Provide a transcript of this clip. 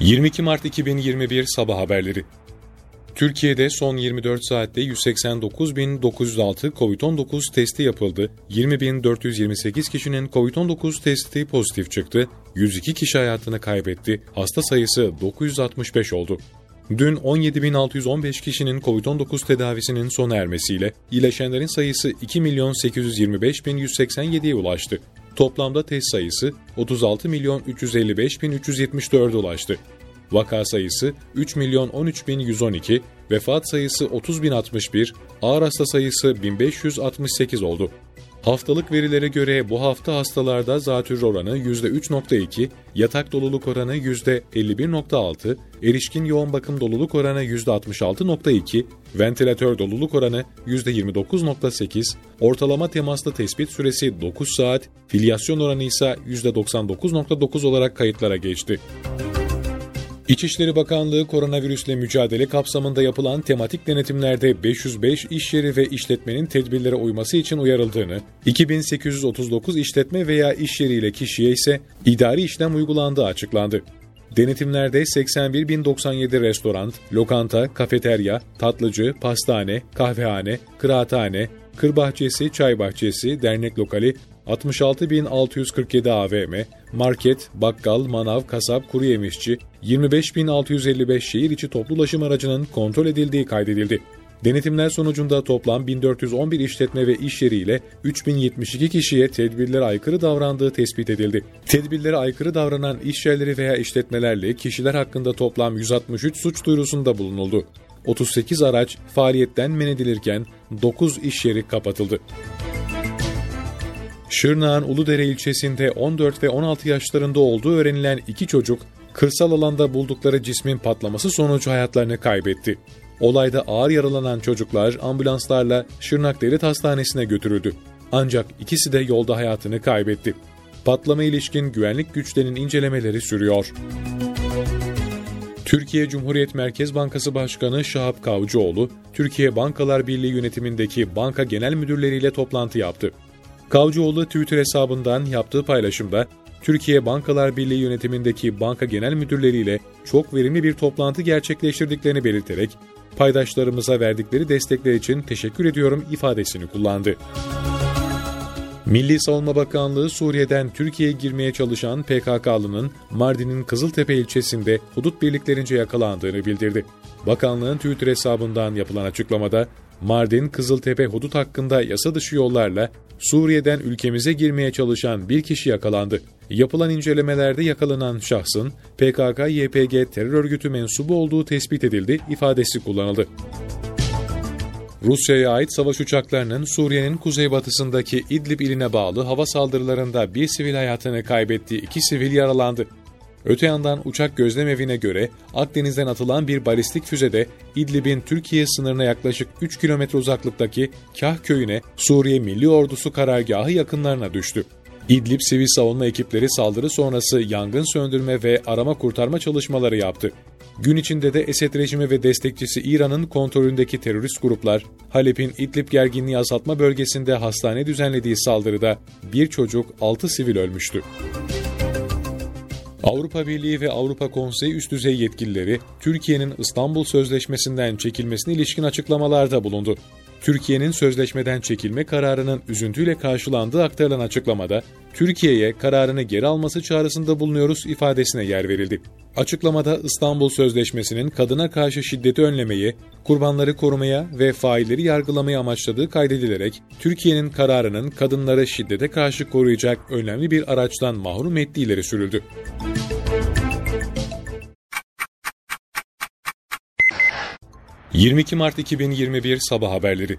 22 Mart 2021 Sabah Haberleri Türkiye'de son 24 saatte 189.906 COVID-19 testi yapıldı. 20.428 kişinin COVID-19 testi pozitif çıktı. 102 kişi hayatını kaybetti. Hasta sayısı 965 oldu. Dün 17.615 kişinin COVID-19 tedavisinin sona ermesiyle iyileşenlerin sayısı 2.825.187'ye ulaştı. Toplamda test sayısı 36 milyon 355 bin 374'e ulaştı. Vaka sayısı 3 milyon 13 bin 112, vefat sayısı 30 bin 61, ağır hasta sayısı 1568 oldu. Haftalık verilere göre bu hafta hastalarda zatürre oranı %3.2, yatak doluluk oranı %51.6, erişkin yoğun bakım doluluk oranı %66.2, ventilatör doluluk oranı %29.8, ortalama temaslı tespit süresi 9 saat, filyasyon oranı ise %99.9 olarak kayıtlara geçti. İçişleri Bakanlığı koronavirüsle mücadele kapsamında yapılan tematik denetimlerde 505 iş yeri ve işletmenin tedbirlere uyması için uyarıldığını, 2839 işletme veya iş yeriyle kişiye ise idari işlem uygulandığı açıklandı. Denetimlerde 81.097 restoran, lokanta, kafeterya, tatlıcı, pastane, kahvehane, kıraathane, kır bahçesi, çay bahçesi, dernek lokali, 66.647 AVM, market, bakkal, manav, kasap, kuru yemişçi, 25.655 şehir içi toplu ulaşım aracının kontrol edildiği kaydedildi. Denetimler sonucunda toplam 1411 işletme ve iş yeriyle 3072 kişiye tedbirlere aykırı davrandığı tespit edildi. Tedbirlere aykırı davranan iş yerleri veya işletmelerle kişiler hakkında toplam 163 suç duyurusunda bulunuldu. 38 araç faaliyetten men edilirken 9 iş yeri kapatıldı. Şırnak'ın Uludere ilçesinde 14 ve 16 yaşlarında olduğu öğrenilen iki çocuk, kırsal alanda buldukları cismin patlaması sonucu hayatlarını kaybetti. Olayda ağır yaralanan çocuklar ambulanslarla Şırnak Devlet Hastanesi'ne götürüldü. Ancak ikisi de yolda hayatını kaybetti. Patlama ilişkin güvenlik güçlerinin incelemeleri sürüyor. Türkiye Cumhuriyet Merkez Bankası Başkanı Şahap Kavcıoğlu, Türkiye Bankalar Birliği yönetimindeki banka genel müdürleriyle toplantı yaptı. Kavcıoğlu Twitter hesabından yaptığı paylaşımda, Türkiye Bankalar Birliği yönetimindeki banka genel müdürleriyle çok verimli bir toplantı gerçekleştirdiklerini belirterek, paydaşlarımıza verdikleri destekler için teşekkür ediyorum ifadesini kullandı. Milli Savunma Bakanlığı Suriye'den Türkiye'ye girmeye çalışan PKK'lının Mardin'in Kızıltepe ilçesinde hudut birliklerince yakalandığını bildirdi. Bakanlığın Twitter hesabından yapılan açıklamada Mardin Kızıltepe hudut hakkında yasa dışı yollarla Suriye'den ülkemize girmeye çalışan bir kişi yakalandı. Yapılan incelemelerde yakalanan şahsın PKK-YPG terör örgütü mensubu olduğu tespit edildi ifadesi kullanıldı. Rusya'ya ait savaş uçaklarının Suriye'nin kuzeybatısındaki İdlib iline bağlı hava saldırılarında bir sivil hayatını kaybettiği iki sivil yaralandı. Öte yandan uçak gözlem evine göre Akdeniz'den atılan bir balistik füzede İdlib'in Türkiye sınırına yaklaşık 3 kilometre uzaklıktaki Kah köyüne Suriye Milli Ordusu karargahı yakınlarına düştü. İdlib sivil savunma ekipleri saldırı sonrası yangın söndürme ve arama kurtarma çalışmaları yaptı. Gün içinde de Esed rejimi ve destekçisi İran'ın kontrolündeki terörist gruplar, Halep'in İdlib gerginliği azaltma bölgesinde hastane düzenlediği saldırıda bir çocuk 6 sivil ölmüştü. Avrupa Birliği ve Avrupa Konseyi üst düzey yetkilileri Türkiye'nin İstanbul Sözleşmesi'nden çekilmesine ilişkin açıklamalarda bulundu. Türkiye'nin sözleşmeden çekilme kararının üzüntüyle karşılandığı aktarılan açıklamada, Türkiye'ye kararını geri alması çağrısında bulunuyoruz ifadesine yer verildi. Açıklamada İstanbul Sözleşmesi'nin kadına karşı şiddeti önlemeyi, kurbanları korumaya ve failleri yargılamaya amaçladığı kaydedilerek, Türkiye'nin kararının kadınları şiddete karşı koruyacak önemli bir araçtan mahrum ettiği ileri sürüldü. 22 Mart 2021 Sabah Haberleri